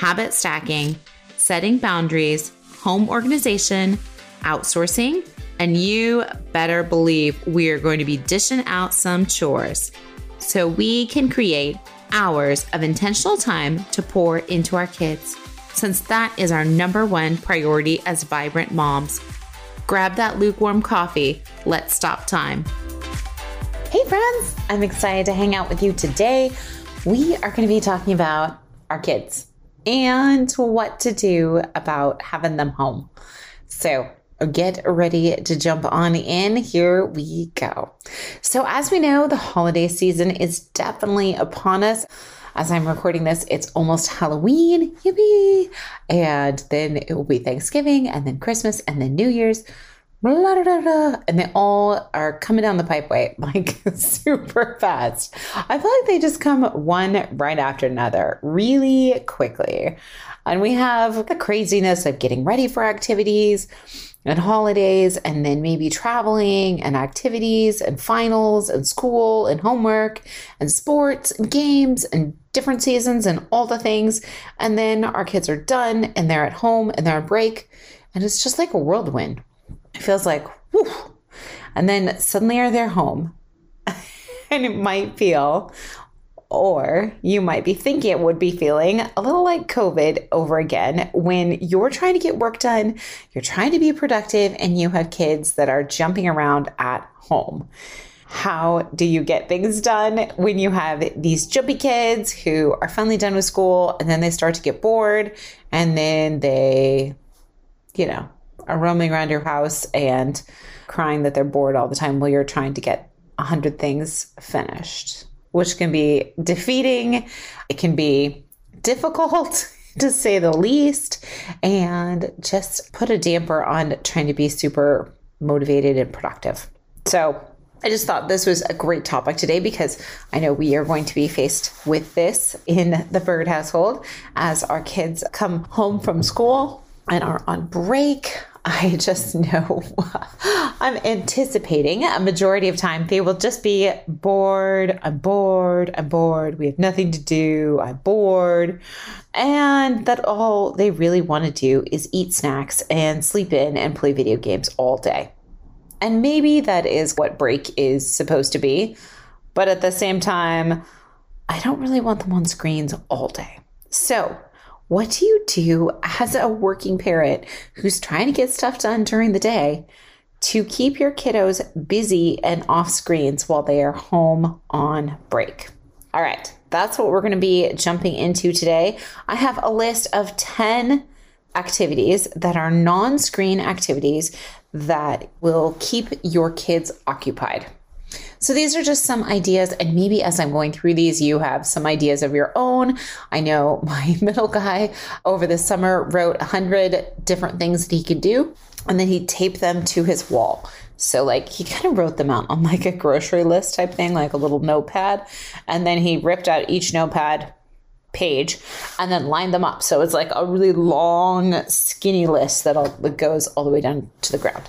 habit stacking, setting boundaries, home organization, outsourcing, and you better believe we are going to be dishing out some chores so we can create hours of intentional time to pour into our kids, since that is our number one priority as vibrant moms. Grab that lukewarm coffee. Let's stop time. Hey, friends, I'm excited to hang out with you today. We are going to be talking about our kids and what to do about having them home. So, get ready to jump on in. Here we go. So, as we know, the holiday season is definitely upon us. As I'm recording this, it's almost Halloween. Yippee! And then it will be Thanksgiving, and then Christmas, and then New Year's blah, and they all are coming down the pipeway like super fast. I feel like they just come one right after another really quickly. And we have the craziness of getting ready for activities and holidays, and then maybe traveling and activities and finals and school and homework and sports and games and different seasons and all the things. And then our kids are done and they're at home and they're on break. And it's just like a whirlwind it feels like, whew. And then suddenly are they're home. and it might feel, or you might be thinking it would be feeling a little like COVID over again when you're trying to get work done, you're trying to be productive, and you have kids that are jumping around at home. How do you get things done when you have these jumpy kids who are finally done with school and then they start to get bored and then they, you know, are roaming around your house and crying that they're bored all the time while you're trying to get a hundred things finished, which can be defeating. It can be difficult to say the least, and just put a damper on trying to be super motivated and productive. So, I just thought this was a great topic today because I know we are going to be faced with this in the Byrd household as our kids come home from school and are on break I just know I'm anticipating a majority of time they will just be bored. I'm bored. I'm bored. We have nothing to do. I'm bored. And that all they really want to do is eat snacks and sleep in and play video games all day. And maybe that is what break is supposed to be. But at the same time, I don't really want them on screens all day. So what do you do as a working parent who's trying to get stuff done during the day to keep your kiddos busy and off screens while they are home on break? All right, that's what we're going to be jumping into today. I have a list of 10 activities that are non screen activities that will keep your kids occupied. So these are just some ideas. And maybe as I'm going through these, you have some ideas of your own. I know my middle guy over the summer wrote a hundred different things that he could do. And then he taped them to his wall. So like he kind of wrote them out on like a grocery list type thing, like a little notepad. And then he ripped out each notepad page and then line them up. So it's like a really long, skinny list that, all, that goes all the way down to the ground.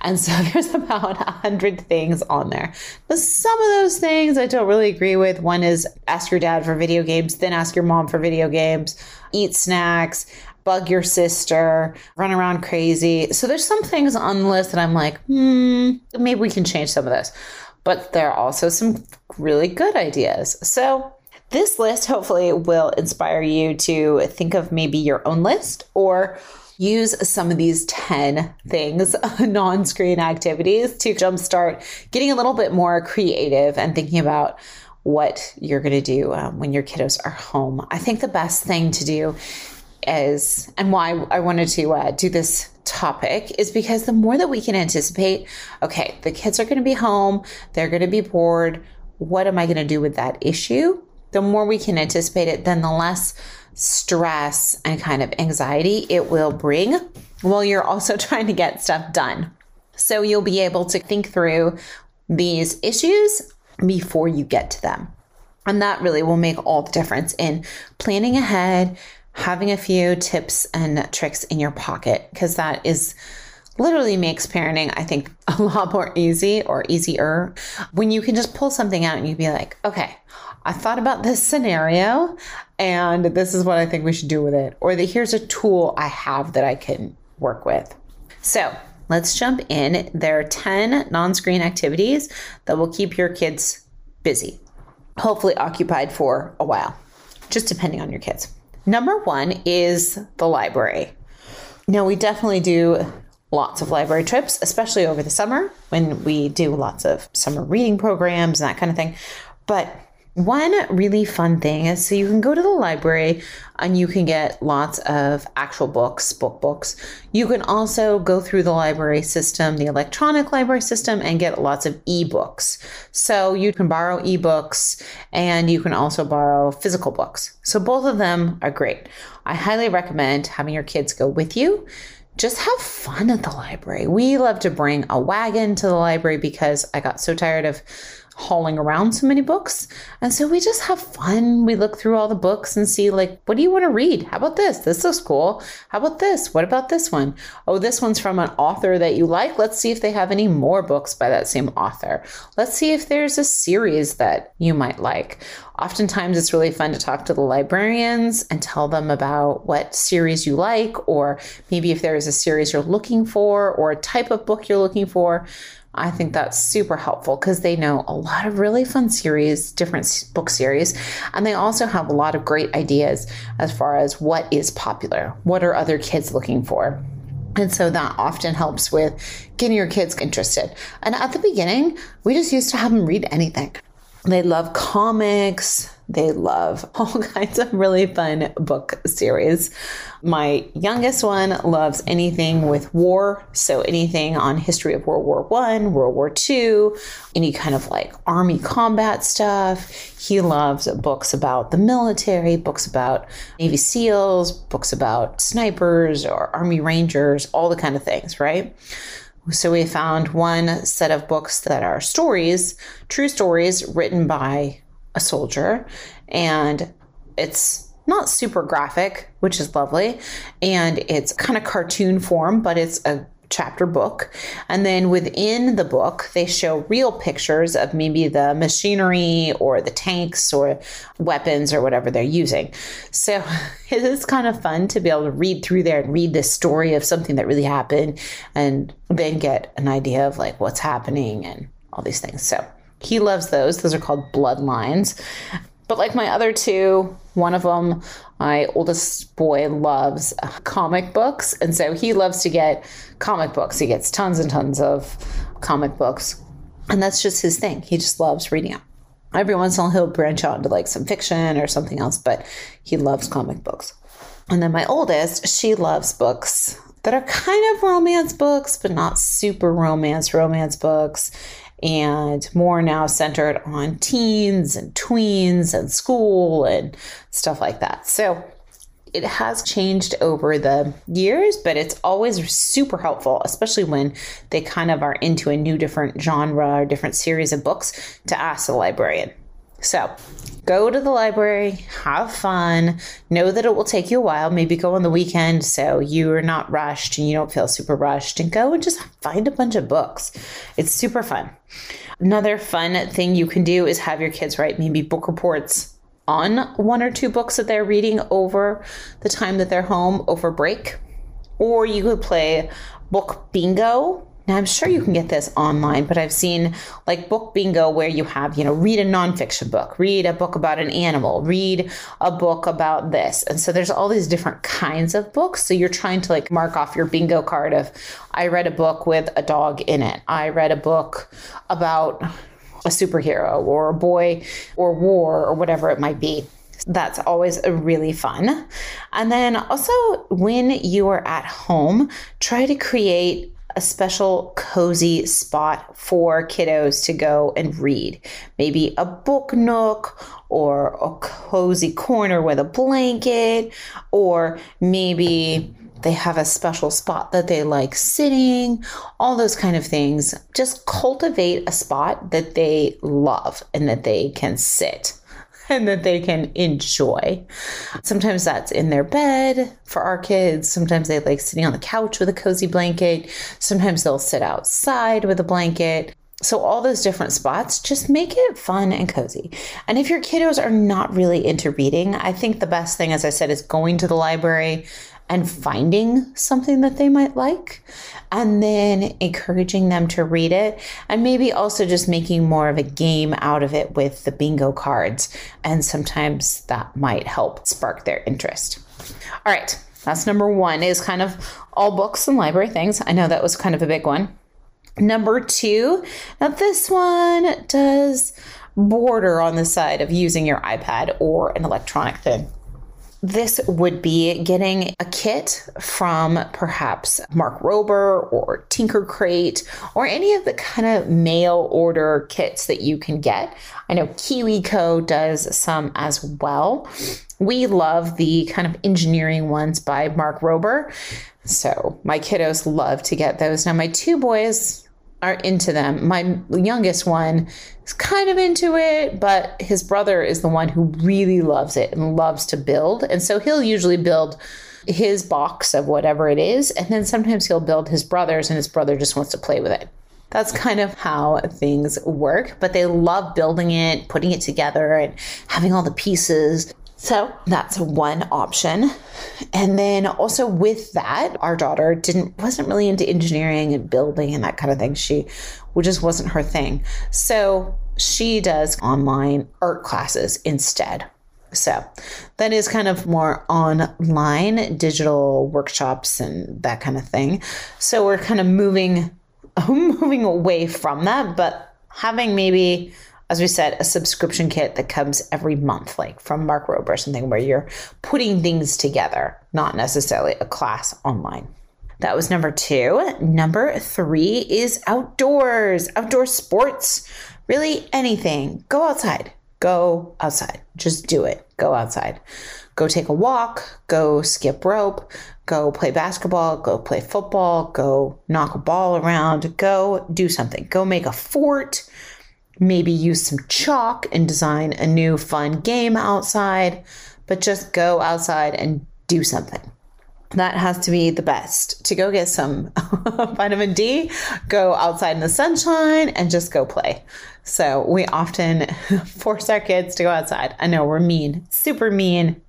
And so there's about a hundred things on there. But some of those things I don't really agree with. One is ask your dad for video games, then ask your mom for video games, eat snacks, bug your sister, run around crazy. So there's some things on the list that I'm like, hmm, maybe we can change some of those. But there are also some really good ideas. So This list hopefully will inspire you to think of maybe your own list or use some of these 10 things, non screen activities, to jumpstart getting a little bit more creative and thinking about what you're going to do um, when your kiddos are home. I think the best thing to do is, and why I wanted to uh, do this topic is because the more that we can anticipate, okay, the kids are going to be home, they're going to be bored. What am I going to do with that issue? The more we can anticipate it, then the less stress and kind of anxiety it will bring while you're also trying to get stuff done. So you'll be able to think through these issues before you get to them. And that really will make all the difference in planning ahead, having a few tips and tricks in your pocket, because that is literally makes parenting, I think, a lot more easy or easier when you can just pull something out and you be like, okay, I thought about this scenario and this is what I think we should do with it. Or that here's a tool I have that I can work with. So let's jump in. There are 10 non screen activities that will keep your kids busy, hopefully occupied for a while, just depending on your kids. Number one is the library. Now, we definitely do lots of library trips, especially over the summer when we do lots of summer reading programs and that kind of thing. But one really fun thing is so you can go to the library and you can get lots of actual books, book books. You can also go through the library system, the electronic library system, and get lots of ebooks. So you can borrow ebooks and you can also borrow physical books. So both of them are great. I highly recommend having your kids go with you just have fun at the library. We love to bring a wagon to the library because I got so tired of hauling around so many books. And so we just have fun. We look through all the books and see, like, what do you want to read? How about this? This looks cool. How about this? What about this one? Oh, this one's from an author that you like. Let's see if they have any more books by that same author. Let's see if there's a series that you might like. Oftentimes, it's really fun to talk to the librarians and tell them about what series you like, or maybe if there is a series you're looking for, or a type of book you're looking for. I think that's super helpful because they know a lot of really fun series, different book series, and they also have a lot of great ideas as far as what is popular, what are other kids looking for. And so that often helps with getting your kids interested. And at the beginning, we just used to have them read anything. They love comics, they love all kinds of really fun book series. My youngest one loves anything with war, so anything on history of World War One, World War Two, any kind of like army combat stuff. He loves books about the military, books about Navy SEALs, books about snipers or Army Rangers, all the kind of things, right? So we found one set of books that are stories, true stories written by a soldier, and it's not super graphic, which is lovely, and it's kind of cartoon form, but it's a chapter book. And then within the book, they show real pictures of maybe the machinery or the tanks or weapons or whatever they're using. So it is kind of fun to be able to read through there and read the story of something that really happened and then get an idea of like what's happening and all these things. So he loves those. Those are called bloodlines. But like my other two, one of them, my oldest boy loves comic books. And so he loves to get comic books. He gets tons and tons of comic books. And that's just his thing. He just loves reading them. Every once in a while, he'll branch out into like some fiction or something else, but he loves comic books. And then my oldest, she loves books that are kind of romance books, but not super romance romance books and more now centered on teens and tweens and school and stuff like that. So it has changed over the years, but it's always super helpful, especially when they kind of are into a new different genre or different series of books to ask the librarian. So go to the library, have fun, know that it will take you a while, maybe go on the weekend so you're not rushed and you don't feel super rushed, and go and just find a bunch of books. It's super fun. Another fun thing you can do is have your kids write maybe book reports on one or two books that they're reading over the time that they're home over break. Or you could play book bingo Now, I'm sure you can get this online, but I've seen like book bingo where you have, you know, read a nonfiction book, read a book about an animal, read a book about this. And so there's all these different kinds of books. So you're trying to like mark off your bingo card of, I read a book with a dog in it. I read a book about a superhero or a boy or war or whatever it might be. That's always really fun. And then also, when you are at home, try to create a special cozy spot for kiddos to go and read. Maybe a book nook or a cozy corner with a blanket, or maybe they have a special spot that they like sitting, all those kind of things. Just cultivate a spot that they love and that they can sit and that they can enjoy. Sometimes that's in their bed for our kids. Sometimes they like sitting on the couch with a cozy blanket. Sometimes they'll sit outside with a blanket. So, all those different spots, just make it fun and cozy. And if your kiddos are not really into reading, I think the best thing, as I said, is going to the library and finding something that they might like and then encouraging them to read it and maybe also just making more of a game out of it with the bingo cards. And sometimes that might help spark their interest. All right that's number one is kind of all books and library things. I know that was kind of a big one. Number two now this one does border on the side of using your ipad or an electronic thing this would be getting a kit from perhaps Mark Rober or Tinker Crate or any of the kind of mail order kits that you can get. I know KiwiCo does some as well. We love the kind of engineering ones by Mark Rober. So my kiddos love to get those. Now, my two boys are into them. My youngest one is kind of into it, but his brother is the one who really loves it and loves to build. And so he'll usually build his box of whatever it is. And then sometimes he'll build his brother's, and his brother just wants to play with it. That's kind of how things work, but they love building it, putting it together, and having all the pieces. So that's one option. And then also with that, our daughter didn't wasn't really into engineering and building and that kind of thing. She just wasn't her thing. So she does online art classes instead. So that is kind of more online digital workshops and that kind of thing. So we're kind of moving moving away from that, but having maybe as we said, a subscription kit that comes every month, like from Mark Rober or something, where you're putting things together, not necessarily a class online. That was number two. Number three is outdoors, outdoor sports, really anything. Go outside. Go outside. Just do it. Go outside. Go take a walk. Go skip rope. Go play basketball. Go play football. Go knock a ball around. Go do something. Go make a fort maybe use some chalk and design a new fun game outside, but just go outside and do something. That has to be the best. To go get some vitamin D, go outside in the sunshine and just go play. So we often force our kids to go outside. I know we're mean, super mean.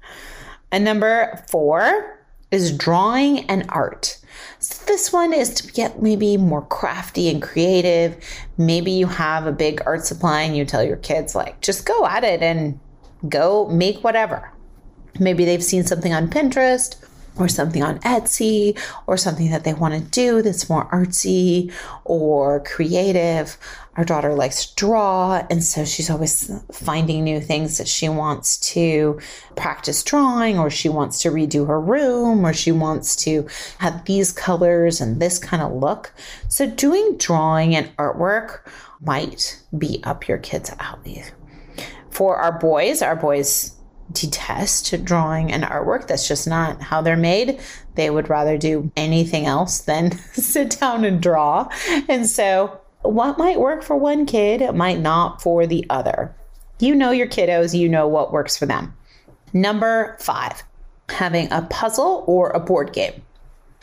And number four is drawing and art. So this one is to get maybe more crafty and creative. Maybe you have a big art supply and you tell your kids, like, just go at it and go make whatever. Maybe they've seen something on Pinterest or something on Etsy or something that they want to do that's more artsy or creative. Our daughter likes to draw, and so she's always finding new things that she wants to practice drawing, or she wants to redo her room, or she wants to have these colors and this kind of look. So, doing drawing and artwork might be up your kids' alley. For our boys, our boys detest drawing and artwork. That's just not how they're made. They would rather do anything else than sit down and draw. And so, what might work for one kid might not for the other. You know your kiddos, you know what works for them. Number five, having a puzzle or a board game.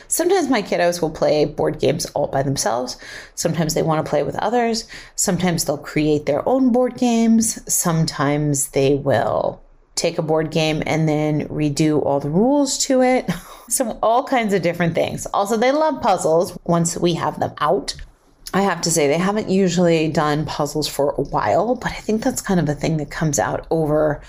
Sometimes my kiddos will play board games all by themselves. Sometimes they want to play with others. Sometimes they'll create their own board games. Sometimes they will take a board game and then redo all the rules to it. so, all kinds of different things. Also, they love puzzles once we have them out. I have to say, they haven't usually done puzzles for a while, but I think that's kind of a thing that comes out over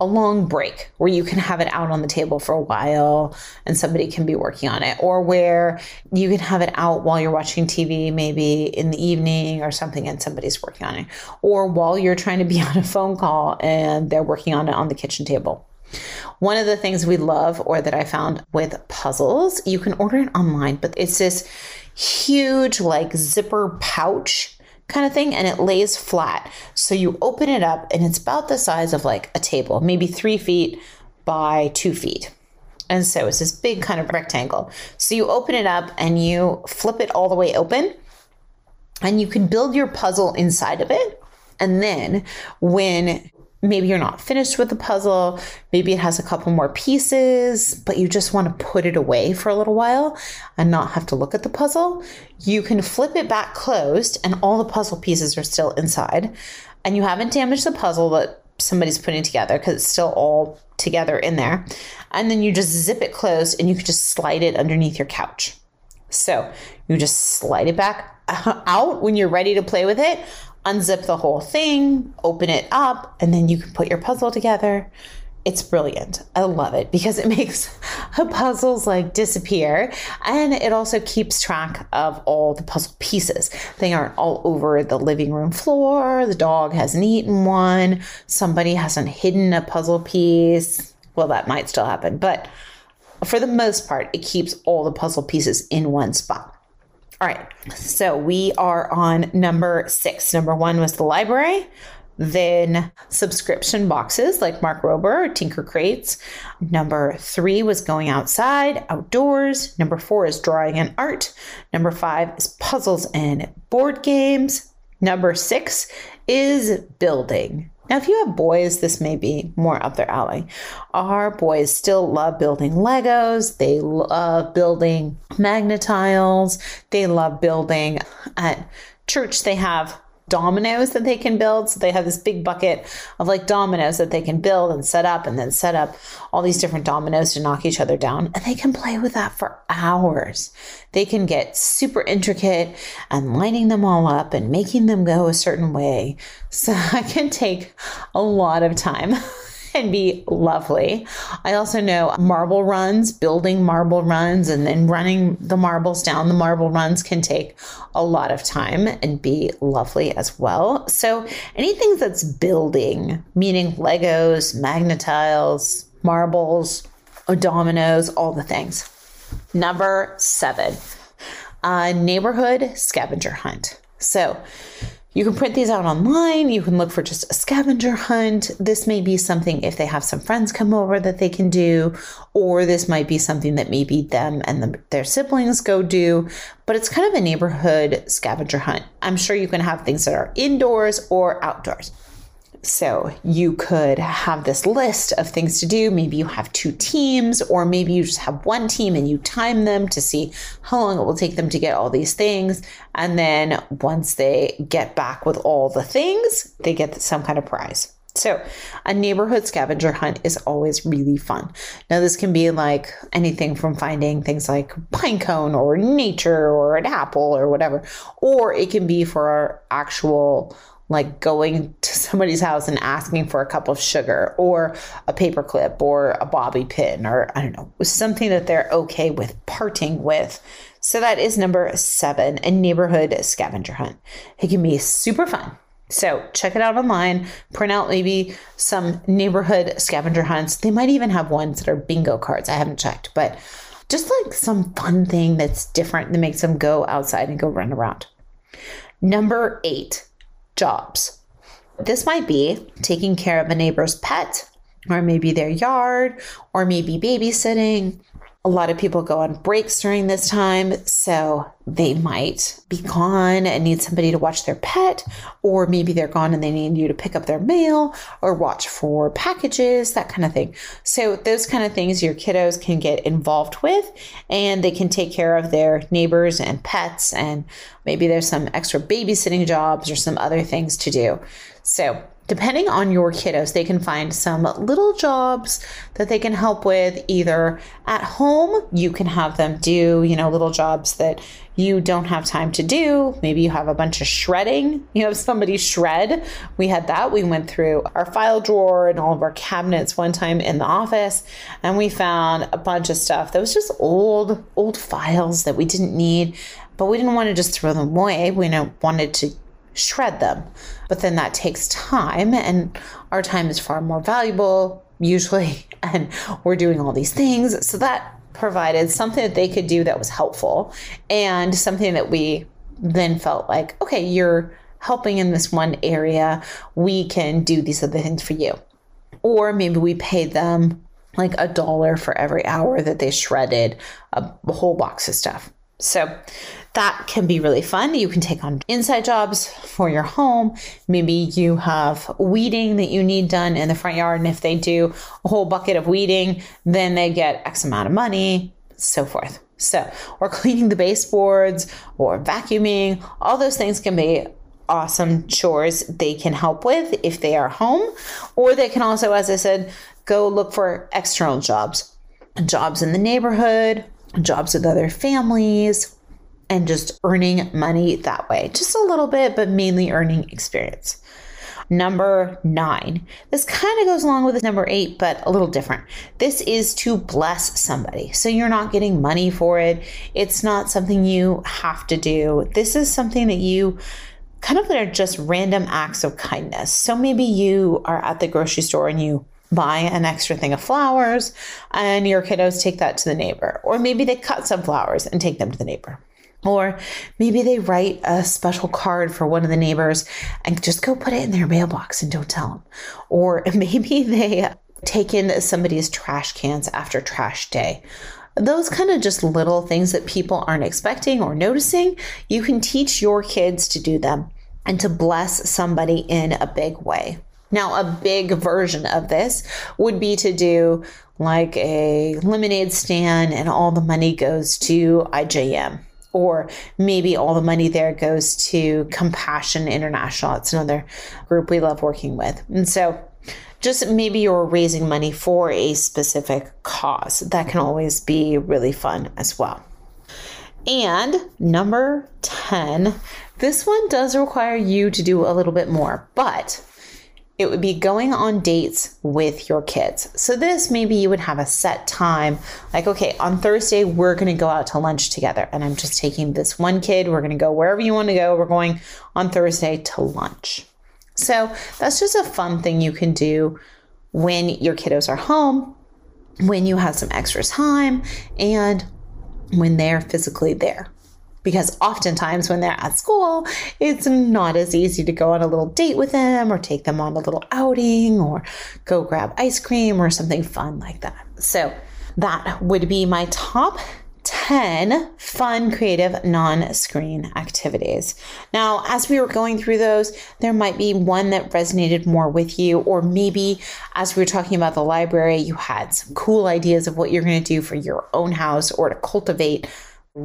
a long break where you can have it out on the table for a while and somebody can be working on it, or where you can have it out while you're watching TV, maybe in the evening or something, and somebody's working on it, or while you're trying to be on a phone call and they're working on it on the kitchen table. One of the things we love, or that I found with puzzles, you can order it online, but it's this huge, like zipper pouch kind of thing and it lays flat. So you open it up and it's about the size of like a table, maybe three feet by two feet. And so it's this big kind of rectangle. So you open it up and you flip it all the way open and you can build your puzzle inside of it. And then when maybe you're not finished with the puzzle. Maybe it has a couple more pieces, but you just want to put it away for a little while and not have to look at the puzzle. You can flip it back closed and all the puzzle pieces are still inside. And you haven't damaged the puzzle that somebody's putting together because it's still all together in there. And then you just zip it closed and you can just slide it underneath your couch. So you just slide it back out when you're ready to play with it unzip the whole thing, open it up, and then you can put your puzzle together. It's brilliant. I love it because it makes puzzles like disappear and it also keeps track of all the puzzle pieces. They aren't all over the living room floor. The dog hasn't eaten one. Somebody hasn't hidden a puzzle piece. Well, that might still happen, but for the most part, it keeps all the puzzle pieces in one spot. All right. So we are on number six. Number one was the library. Then subscription boxes like Mark Rober, or Tinker Crates. Number three was going outside, outdoors. Number four is drawing and art. Number five is puzzles and board games. Number six is building. Now, if you have boys, this may be more up their alley. Our boys still love building Legos. They love building Magna-Tiles. They love building at church. They have dominoes that they can build. So they have this big bucket of like dominoes that they can build and set up and then set up all these different dominoes to knock each other down. And they can play with that for hours. They can get super intricate and lining them all up and making them go a certain way. So I can take a lot of time. can be lovely. I also know marble runs, building marble runs, and then running the marbles down the marble runs can take a lot of time and be lovely as well. So anything that's building, meaning Legos, Magna-Tiles, marbles, dominoes, all the things. Number seven, a neighborhood scavenger hunt. So you can print these out online. You can look for just a scavenger hunt. This may be something if they have some friends come over that they can do, or this might be something that maybe them and the, their siblings go do. But it's kind of a neighborhood scavenger hunt. I'm sure you can have things that are indoors or outdoors. So you could have this list of things to do. Maybe you have two teams, or maybe you just have one team and you time them to see how long it will take them to get all these things. And then once they get back with all the things, they get some kind of prize. So, a neighborhood scavenger hunt is always really fun. Now, this can be like anything from finding things like pine cone or nature or an apple or whatever, or it can be for our actual like going to somebody's house and asking for a cup of sugar or a paperclip or a bobby pin or I don't know, something that they're okay with parting with. So that is number seven, a neighborhood scavenger hunt. It can be super fun. So check it out online, print out maybe some neighborhood scavenger hunts. They might even have ones that are bingo cards. I haven't checked, but just like some fun thing that's different that makes them go outside and go run around. Number eight, jobs. This might be taking care of a neighbor's pet, or maybe their yard, or maybe babysitting, a lot of people go on breaks during this time, so they might be gone and need somebody to watch their pet, or maybe they're gone and they need you to pick up their mail or watch for packages, that kind of thing. So, those kind of things your kiddos can get involved with, and they can take care of their neighbors and pets, and maybe there's some extra babysitting jobs or some other things to do. So, depending on your kiddos, they can find some little jobs that they can help with either at home. You can have them do, you know, little jobs that you don't have time to do. Maybe you have a bunch of shredding. You have somebody shred. We had that. We went through our file drawer and all of our cabinets one time in the office and we found a bunch of stuff that was just old, old files that we didn't need, but we didn't want to just throw them away. We wanted to shred them. But then that takes time, and our time is far more valuable, usually, and we're doing all these things. So that provided something that they could do that was helpful and something that we then felt like, okay, you're helping in this one area. We can do these other things for you. Or maybe we paid them like a dollar for every hour that they shredded a whole box of stuff. So that can be really fun. You can take on inside jobs for your home. Maybe you have weeding that you need done in the front yard. And if they do a whole bucket of weeding, then they get X amount of money, so forth. So, or cleaning the baseboards or vacuuming, all those things can be awesome chores they can help with if they are home. Or they can also, as I said, go look for external jobs, jobs in the neighborhood, jobs with other families, and just earning money that way. Just a little bit, but mainly earning experience. Number nine. This kind of goes along with number eight, but a little different. This is to bless somebody. So you're not getting money for it. It's not something you have to do. This is something that you kind of are just random acts of kindness. So maybe you are at the grocery store and you buy an extra thing of flowers and your kiddos take that to the neighbor. Or maybe they cut some flowers and take them to the neighbor. Or maybe they write a special card for one of the neighbors and just go put it in their mailbox and don't tell them. Or maybe they take in somebody's trash cans after trash day. Those kind of just little things that people aren't expecting or noticing, you can teach your kids to do them and to bless somebody in a big way. Now, a big version of this would be to do like a lemonade stand and all the money goes to IJM. Or maybe all the money there goes to Compassion International. It's another group we love working with. And so just maybe you're raising money for a specific cause. That can always be really fun as well. And number 10, this one does require you to do a little bit more, but it would be going on dates with your kids. So, this maybe you would have a set time, like, okay, on Thursday, we're going to go out to lunch together. And I'm just taking this one kid. We're going to go wherever you want to go. We're going on Thursday to lunch. So, that's just a fun thing you can do when your kiddos are home, when you have some extra time, and when they're physically there because oftentimes when they're at school, it's not as easy to go on a little date with them or take them on a little outing or go grab ice cream or something fun like that. So that would be my top 10 fun, creative, non screen activities. Now, as we were going through those, there might be one that resonated more with you, or maybe as we were talking about the library, you had some cool ideas of what you're going to do for your own house or to cultivate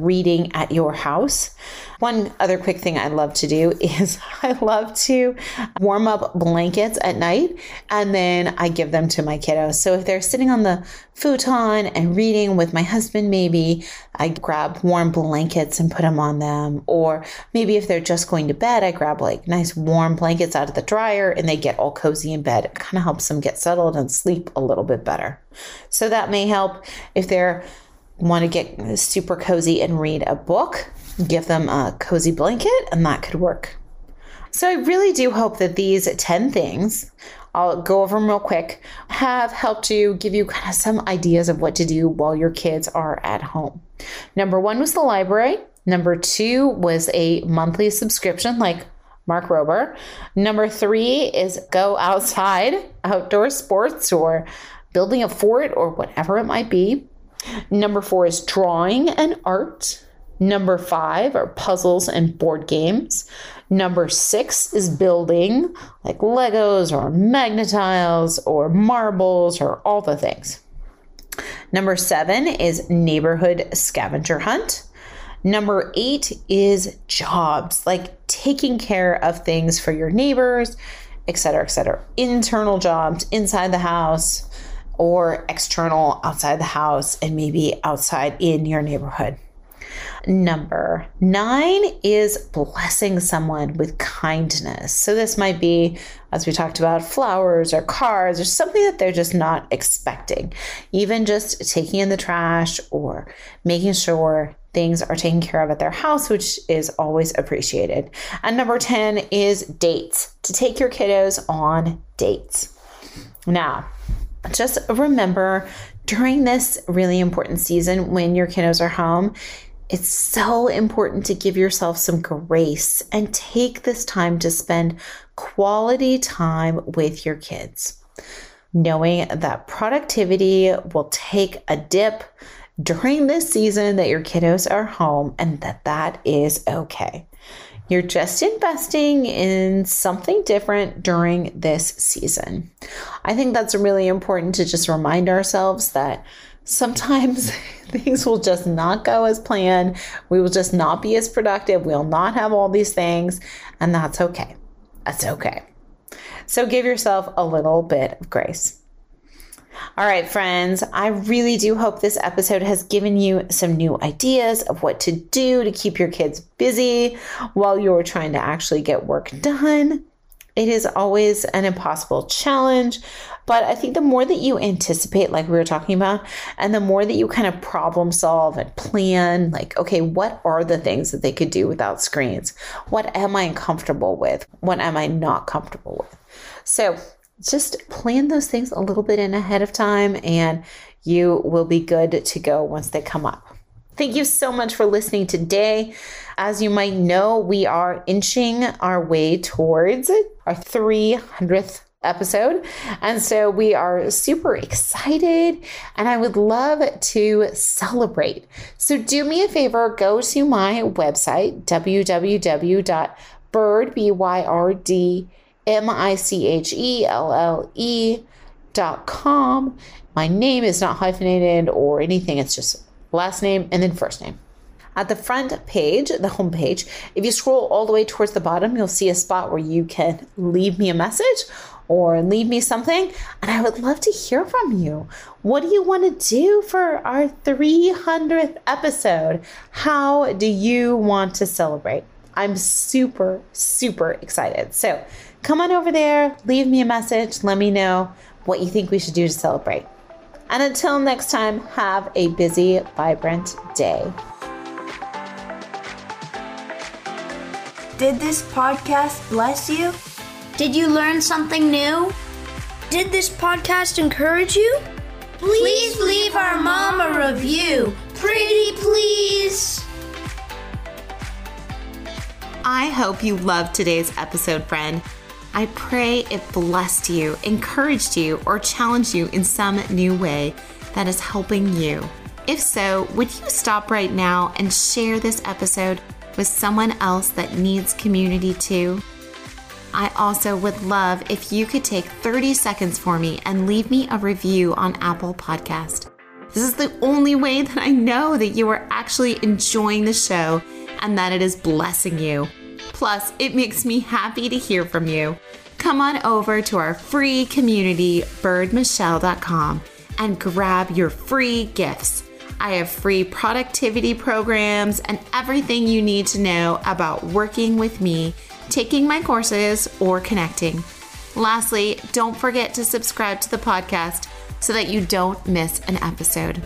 reading at your house. One other quick thing I love to do is I love to warm up blankets at night and then I give them to my kiddos. So if they're sitting on the futon and reading with my husband, maybe I grab warm blankets and put them on them. Or maybe if they're just going to bed, I grab like nice warm blankets out of the dryer and they get all cozy in bed. It kind of helps them get settled and sleep a little bit better. So that may help if they're want to get super cozy and read a book, give them a cozy blanket, and that could work. So, I really do hope that these 10 things, I'll go over them real quick, have helped you give you kind of some ideas of what to do while your kids are at home. Number one was the library. Number two was a monthly subscription like Mark Rober. Number three is go outside, outdoor sports, or building a fort, or whatever it might be. Number four is drawing and art. Number five are puzzles and board games. Number six is building, like Legos or Magna-Tiles or marbles or all the things. Number seven is neighborhood scavenger hunt. Number eight is jobs, like taking care of things for your neighbors etc., etc. Internal jobs inside the house or external outside the house and maybe outside in your neighborhood. Number nine is blessing someone with kindness. So, this might be, as we talked about, flowers or cars or something that they're just not expecting. Even just taking in the trash or making sure things are taken care of at their house, which is always appreciated. And number 10 is dates, to take your kiddos on dates. Now, just remember during this really important season when your kiddos are home, it's so important to give yourself some grace and take this time to spend quality time with your kids. Knowing that productivity will take a dip during this season that your kiddos are home and that that is okay. You're just investing in something different during this season. I think that's really important to just remind ourselves that sometimes things will just not go as planned. We will just not be as productive. We'll not have all these things, and that's okay. That's okay. So give yourself a little bit of grace. All right, friends, I really do hope this episode has given you some new ideas of what to do to keep your kids busy while you're trying to actually get work done. It is always an impossible challenge, but I think the more that you anticipate, like we were talking about, and the more that you kind of problem solve and plan, like, okay, what are the things that they could do without screens? What am I comfortable with? What am I not comfortable with? So just plan those things a little bit in ahead of time and you will be good to go once they come up. Thank you so much for listening today. As you might know, we are inching our way towards our 300th episode. And so we are super excited and I would love to celebrate. So do me a favor, go to my website, www.byrd, B-Y-R-D, M-I-C-H-E-L-L-E dot com. My name is not hyphenated or anything. It's just last name and then first name. At the front page, the home page, if you scroll all the way towards the bottom, you'll see a spot where you can leave me a message or leave me something. And I would love to hear from you. What do you want to do for our 300th episode? How do you want to celebrate? I'm super, super excited. So come on over there, leave me a message, let me know what you think we should do to celebrate. And until next time, have a busy, vibrant day. Did this podcast bless you? Did you learn something new? Did this podcast encourage you? Please leave our mom a review. Pretty please. I hope you loved today's episode, friend. I pray it blessed you, encouraged you, or challenged you in some new way that is helping you. If so, would you stop right now and share this episode with someone else that needs community too? I also would love if you could take 30 seconds for me and leave me a review on Apple Podcast. This is the only way that I know that you are actually enjoying the show and that it is blessing you. Plus, it makes me happy to hear from you. Come on over to our free community, byrdmichelle.com, and grab your free gifts. I have free productivity programs and everything you need to know about working with me, taking my courses, or connecting. Lastly, don't forget to subscribe to the podcast so that you don't miss an episode.